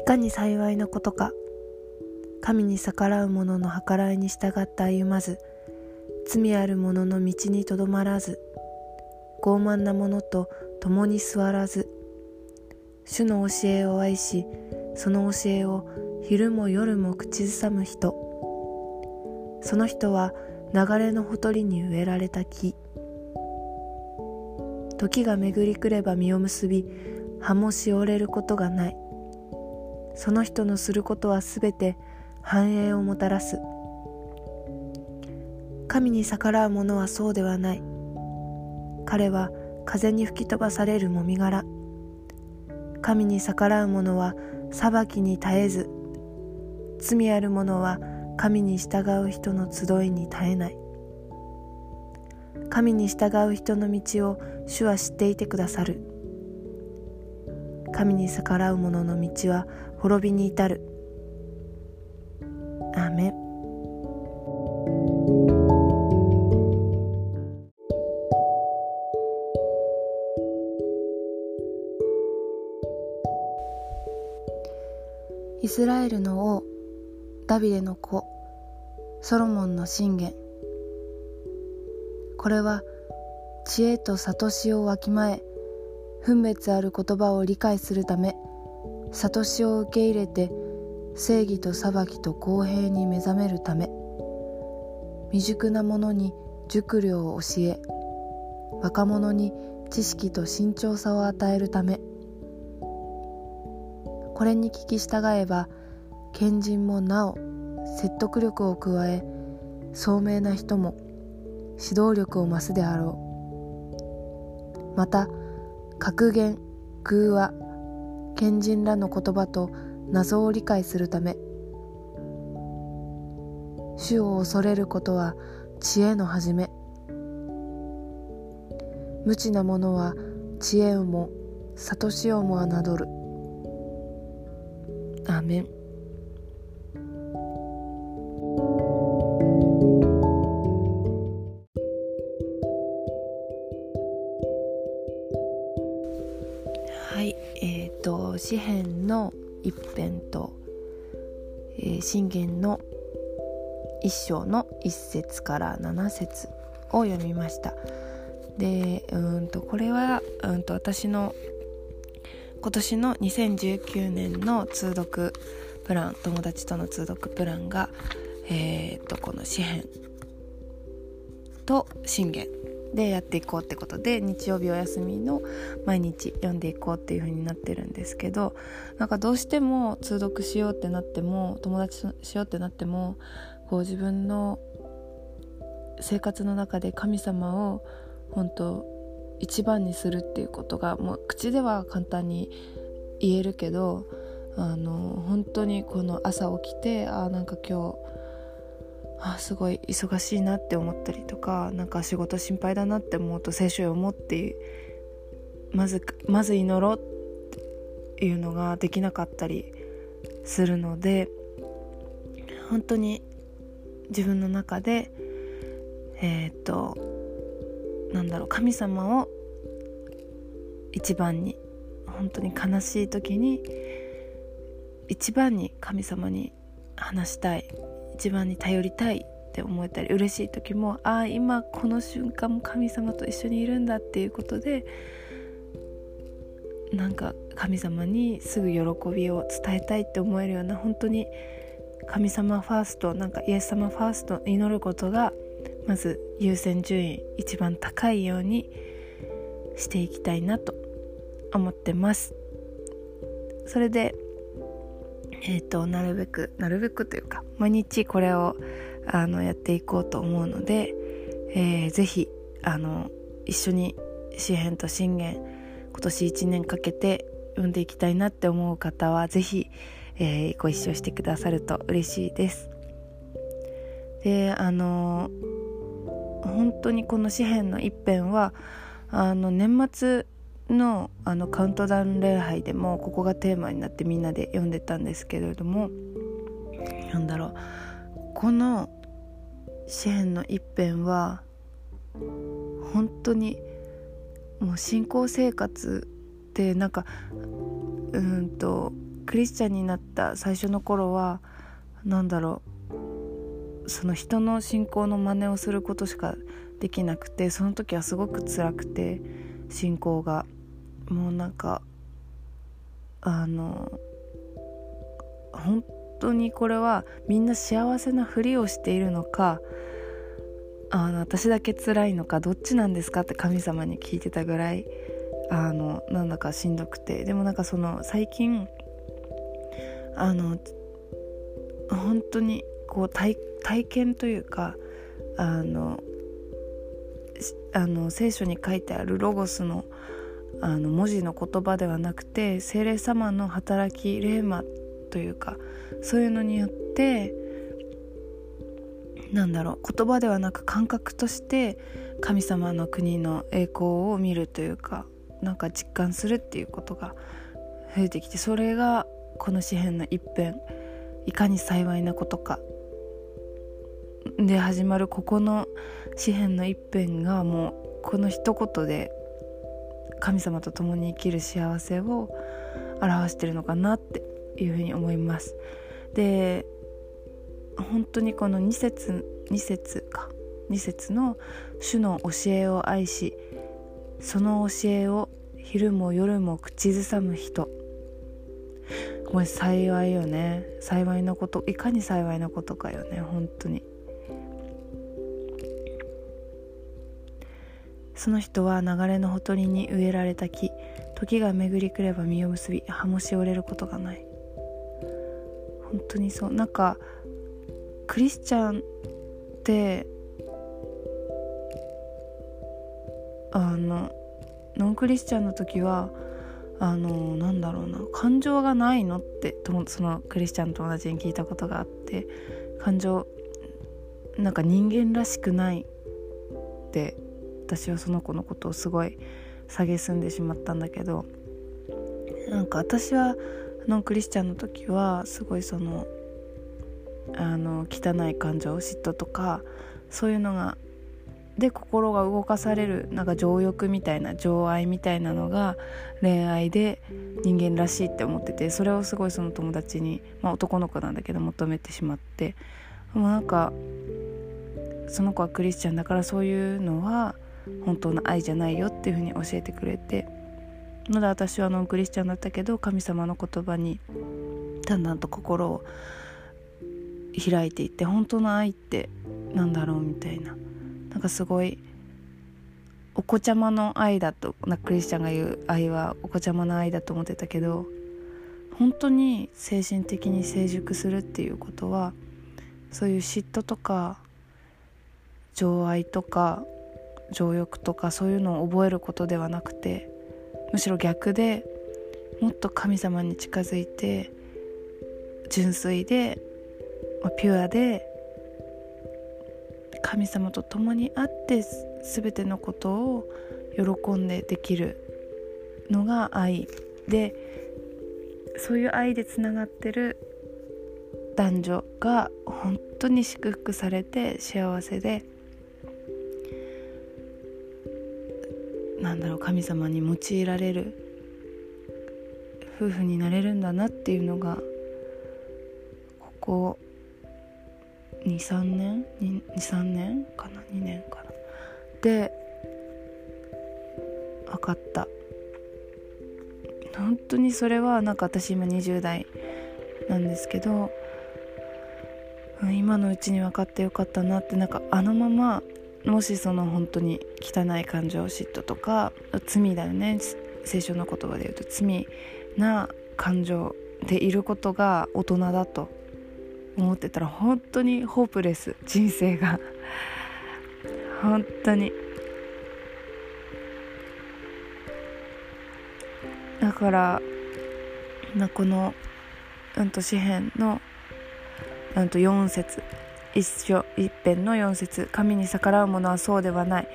いかに幸いなことか。神に逆らう者の計らいに従って歩まず罪ある者の道にとどまらず傲慢な者と共に座らず主の教えを愛しその教えを昼も夜も口ずさむ人。その人は流れのほとりに植えられた木。時が巡りくれば実を結び葉もしおれることがない。その人のすることはすべて繁栄をもたらす。神に逆らう者はそうではない。彼は風に吹き飛ばされるもみ殻。神に逆らう者は裁きに絶えず。罪ある者は神に従う人の集いに絶えない。神に従う人の道を主は知っていてくださる。神に逆らう者の道は滅びに至る。アーメン。イスラエルの王ダビデの子ソロモンの信玄。これは知恵と悟しをわきまえ分別ある言葉を理解するため悟しを受け入れて正義と裁きと公平に目覚めるため未熟な者に熟慮を教え若者に知識と慎重さを与えるためこれに聞き従えば賢人もなお説得力を加え聡明な人も指導力を増すであろう。また格言偶話賢人らの言葉と謎を理解するため主を恐れることは知恵の始め無知なものは知恵をも悟しをも侮る。アメン。詩篇の一編と、えー、信玄の一章の一節から七節を読みました。でうんとこれはうんと私の今年の2019年の通読プラン友達との通読プランがえー、っとこの詩編と信玄。でやっていこうってことで日曜日お休みの毎日読んでいこうっていう風になってるんですけどなんかどうしても通読しようってなっても友達しようってなってもこう自分の生活の中で神様を本当一番にするっていうことがもう口では簡単に言えるけどあの本当にこの朝起きてあなんか今日あすごい忙しいなって思ったりとかなんか仕事心配だなって思うと聖書を読もってまずまず祈ろうっていうのができなかったりするので本当に自分の中でえー、っとなんだろう神様を一番に本当に悲しい時に一番に神様に話したい一番に頼りたいって思えたり嬉しい時もああ今この瞬間も神様と一緒にいるんだっていうことでなんか神様にすぐ喜びを伝えたいって思えるような本当に神様ファーストなんかイエス様ファースト祈ることがまず優先順位一番高いようにしていきたいなと思ってます。それでえっ、ー、となるべくなるべくというか毎日これをあのやっていこうと思うので、えー、ぜひあの一緒に詩篇と信玄今年1年かけて読んでいきたいなって思う方はぜひ、えー、ご一緒してくださると嬉しいです。であの本当にこの詩篇の一編はあの年末のあのカウントダウン礼拝でもここがテーマになってみんなで読んでたんですけれどもなんだろう。この詩篇の一編は本当にもう信仰生活ってなんかうんとクリスチャンになった最初の頃は何だろう。その人の信仰の真似をすることしかできなくてその時はすごく辛くて信仰が。もうなんかあの本当にこれはみんな幸せなふりをしているのかあの私だけ辛いのかどっちなんですかって神様に聞いてたぐらいあのなんだかしんどくて。でもなんかその最近あの本当にこう体験というかあのあの聖書に書いてあるロゴスのあの文字の言葉ではなくて精霊様の働き霊魔というかそういうのによってなんだろう言葉ではなく感覚として神様の国の栄光を見るというかなんか実感するっていうことが増えてきてそれがこの詩篇の一辺いかに幸いなことかで始まるここの詩篇の一辺がもうこの一言で神様と共に生きる幸せを表してるのかなっていうふうに思います。で本当にこの2節2節か。2節の主の教えを愛しその教えを昼も夜も口ずさむ人。これ幸いよね。幸いなこといかに幸いなことかよね本当に。その人は流れのほとりに植えられた木時が巡りくれば実を結び葉もし折れることがない。本当にそう。なんかクリスチャンってあのノンクリスチャンの時はあのなんだろうな感情がないのってそのクリスチャンの友達に聞いたことがあって感情なんか人間らしくないって私はその子のことをすごい蔑んでしまったんだけどなんか私はノンクリスチャンの時はすごいそのあの汚い感情嫉妬とかそういうのがで心が動かされるなんか情欲みたいな情愛みたいなのが恋愛で人間らしいって思っててそれをすごいその友達に、まあ、男の子なんだけど求めてしまって。もうなんかその子はクリスチャンだからそういうのは本当の愛じゃないよっていうふうに教えてくれてまだ私はノンクリスチャンだったけど神様の言葉にだんだんと心を開いていって本当の愛ってなんだろうみたいな。なんかすごいお子ちゃまの愛だとなクリスチャンが言う愛はお子ちゃまの愛だと思ってたけど本当に精神的に成熟するっていうことはそういう嫉妬とか情愛とか情欲とかそういうのを覚えることではなくてむしろ逆でもっと神様に近づいて純粋で、ま、ピュアで神様と共にあって全てのことを喜んでできるのが愛でそういう愛でつながってる男女が本当に祝福されて幸せでなんだろう神様に用いられる夫婦になれるんだなっていうのがここ23年23年かな2年かなで分かった。本当にそれはなんか私今20代なんですけど今のうちに分かってよかったなってなんかあのままもしその本当に汚い感情嫉妬とか罪だよね。聖書の言葉で言うと罪な感情でいることが大人だと。思ってたら本当にホープレス人生が。本当に。だからこの、うんと詩篇の、うんと4節。一緒一辺の4節神に逆らう者はそうではない。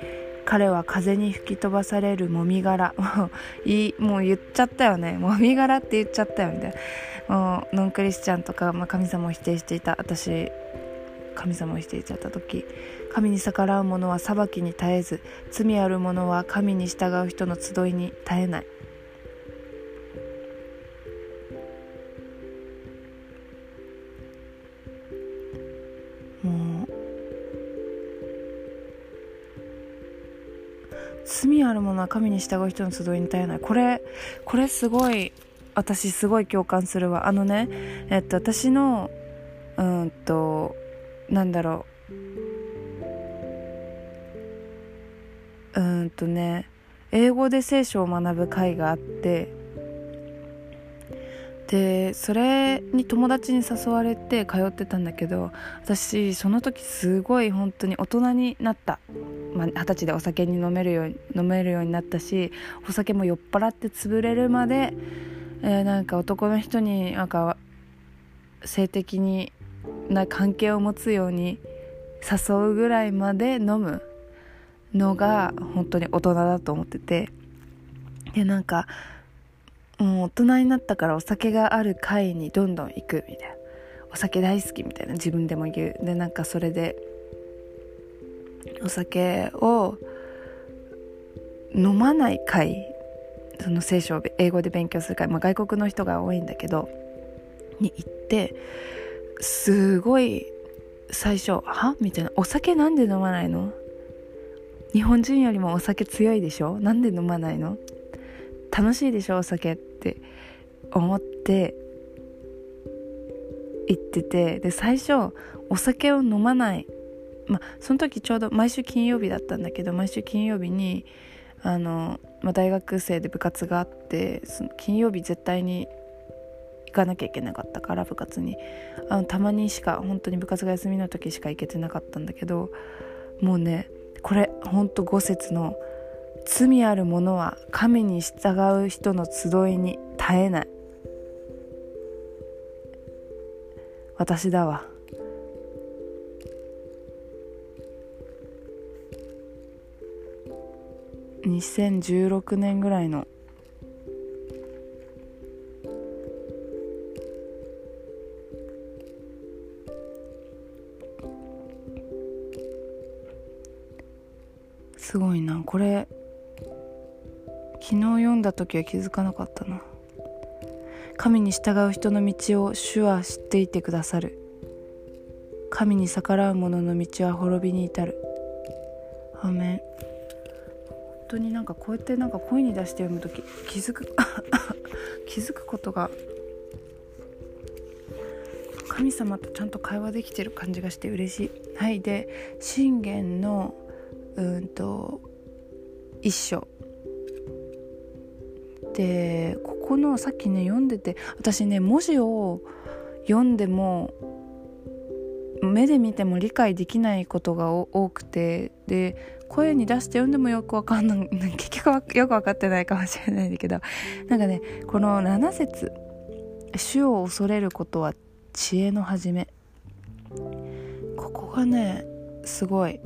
彼は風に吹き飛ばされるもみ殻。いいもう言っちゃったよね。もみ殻って言っちゃったよみたいな。もうノンクリスチャンとか、まあ、神様を否定していた。私神様を否定しちゃった時。神に逆らう者は裁きに絶えず罪ある者は神に従う人の集いに絶えない。罪あ神に従う人の集いに耐えない。これこれすごい私すごい共感するわ。あのねえっと私のうんとなんだろう。うんとね英語で聖書を学ぶ会があってでそれに友達に誘われて通ってたんだけど私その時すごい本当に大人になった、まあ、歳でお酒に飲めるように飲めるようになったしお酒も酔っ払って潰れるまで、えー、なんか男の人になんか性的にな関係を持つように誘うぐらいまで飲むのが本当に大人だと思っててでなんかもう大人になったからお酒がある会にどんどん行くみたいな。お酒大好きみたいな自分でも言う。でなんかそれでお酒を飲まない会その聖書を英語で勉強する会、まあ、外国の人が多いんだけどに行ってすごい最初「は?」みたいな「お酒なんで飲まないの？日本人よりもお酒強いでしょ？なんで飲まないの？楽しいでしょ？お酒って思って言っててで最初お酒を飲まないまあその時ちょうど毎週金曜日だったんだけど毎週金曜日にあの、まあ、大学生で部活があってその金曜日絶対に行かなきゃいけなかったから部活に。あのたまにしか本当に部活が休みの時しか行けてなかったんだけどもうねこれほんと5節の「罪ある者は神に従う人の集いに耐えない」私だわ。2016年ぐらいの。すごいな。これ昨日読んだ時は気づかなかったな。神に従う人の道を主は知っていてくださる。神に逆らう者の道は滅びに至る。アメン。当になんかこうやってなんか声に出して読む時気づく 気づくことが神様とちゃんと会話できてる感じがして嬉しい。はいで信玄のうんと一緒でここのさっきね読んでて私ね文字を読んでも目で見ても理解できないことが多くてで声に出して読んでもよくわかんない 結局はよく分かってないかもしれないんだけどなんかねこの7節主を恐れることは知恵の始め」ここがねすごい。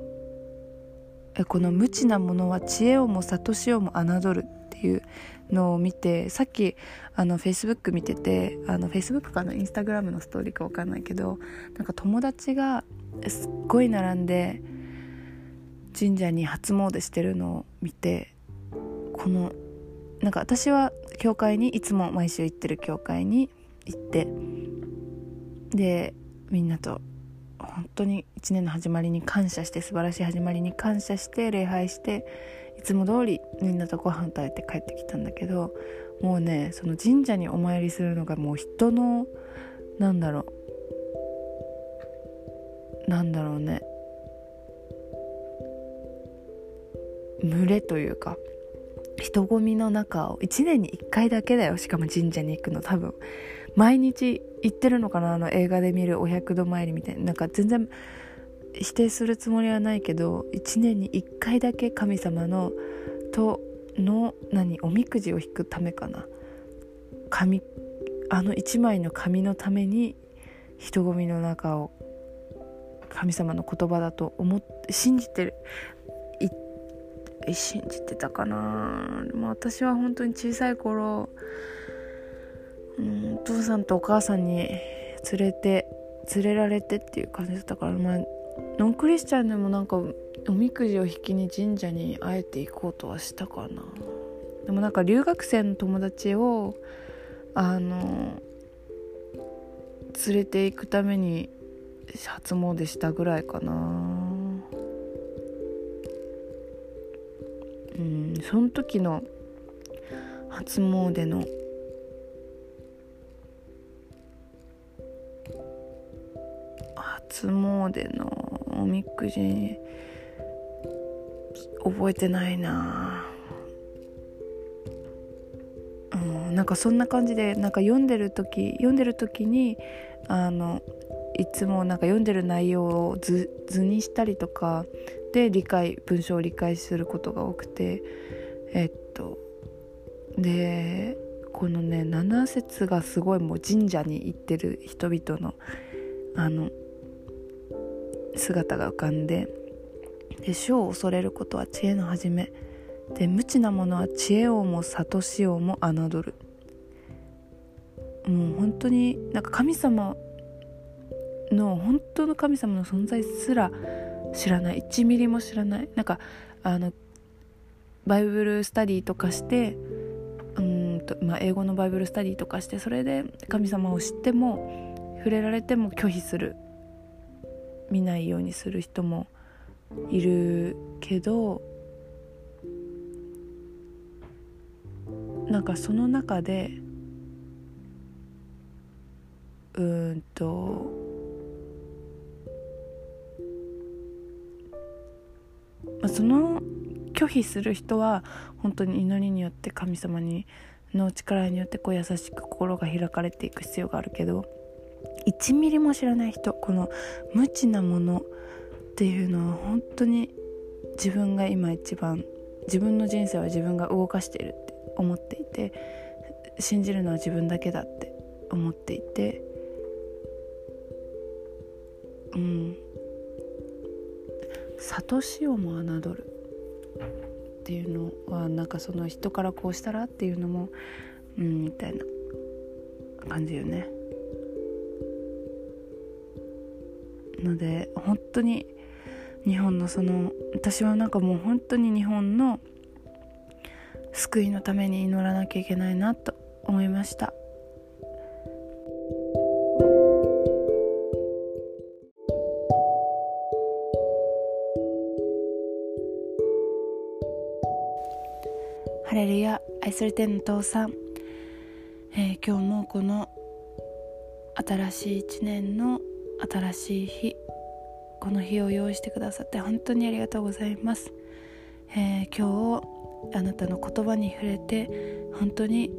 この無知なものは知恵をも悟しをも侮る。っいうのを見てさっきあのフェイスブック見ててあのフェイスブックかなインスタグラムのストーリーか分かんないけどなんか友達がすっごい並んで神社に初詣してるのを見てこのなんか私は教会にいつも毎週行ってる教会に行ってでみんなと本当に1年の始まりに感謝して素晴らしい始まりに感謝して礼拝していつも通りみんなとご飯食べて帰ってきたんだけどもうねその神社にお参りするのがもう人のなんだろうなんだろうね群れというか人混みの中を1年に1回だけだよしかも神社に行くの多分。毎日行ってるのかなあの映画で見るお百度参りみたいな。なんか全然否定するつもりはないけど1年に1回だけ神様のとの何おみくじを引くためかな。紙あの1枚の紙のために人混みの中を神様の言葉だと思って信じてる。信じてたかな。でも私は本当に小さい頃うんお父さんとお母さんに連れて連れられてっていう感じだったからまあノンクリスチャンでもなんかおみくじを引きに神社にあえて行こうとはしたかな。でもなんか留学生の友達をあの連れて行くために初詣したぐらいかな。うんその時の初詣の初詣のおみくじ覚えてないな。うんなんかそんな感じでなんか読んでる時読んでる時にあのいつもなんか読んでる内容を図図にしたりとかで理解文章を理解することが多くてえっとでこのね七節がすごいもう神社に行ってる人々のあの姿が浮かんでで主を恐れることは知恵の始めで無知なものは知恵をも悟しをも侮る。もう本当になんか神様の本当の神様の存在すら知らない。1ミリも知らない。なんかあのバイブルスタディとかしてうんと、まあ、英語のバイブルスタディとかしてそれで神様を知っても触れられても拒否する。見ないようにする人もいるけどなんかその中でうんと、その拒否する人は本当に祈りによって神様にの力によってこう優しく心が開かれていく必要があるけど1ミリも知らない人この無知なものっていうのは本当に自分が今一番自分の人生は自分が動かしているって思っていて信じるのは自分だけだって思っていてうん諭しをも侮るっていうのはなんかその人からこうしたらっていうのもうんみたいな感じよね。ので本当に日本のその私はなんかもう本当に日本の救いのために祈らなきゃいけないなと思いました。ハレルヤ愛する天の父さん、えー、今日もこの新しい一年の新しい日この日を用意してくださって本当にありがとうございます、えー、今日あなたの言葉に触れて本当に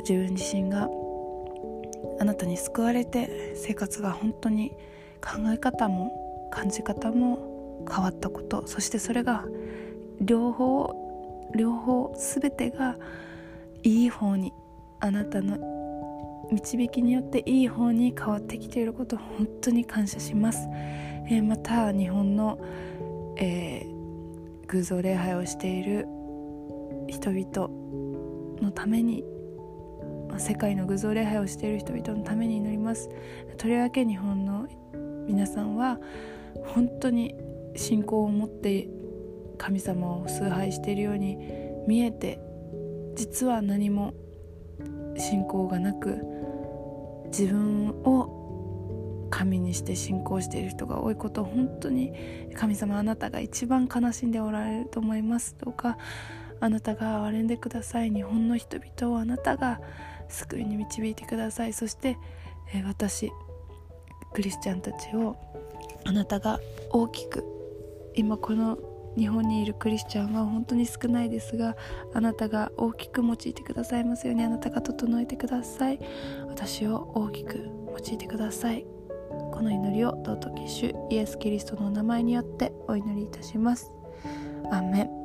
自分自身があなたに救われて生活が本当に考え方も感じ方も変わったことそしてそれが両方両方全てがいい方にあなたの導きによっていい方に変わってきていること本当に感謝します、えー、また日本の、えー、偶像礼拝をしている人々のために、世界の偶像礼拝をしている人々のために祈ります。とりわけ日本の皆さんは本当に信仰を持って神様を崇拝しているように見えて実は何も信仰がなく自分を神にして信仰している人が多いことを本当に神様あなたが一番悲しんでおられると思いますどうかあなたが憐れんでください。日本の人々をあなたが救いに導いてください。そして、え私クリスチャンたちをあなたが大きく今この日本にいるクリスチャンは本当に少ないですがあなたが大きく用いてくださいますようにあなたが整えてください。私を大きく用いてください。この祈りを尊き主イエス・キリストのお名前によってお祈りいたします。アメン。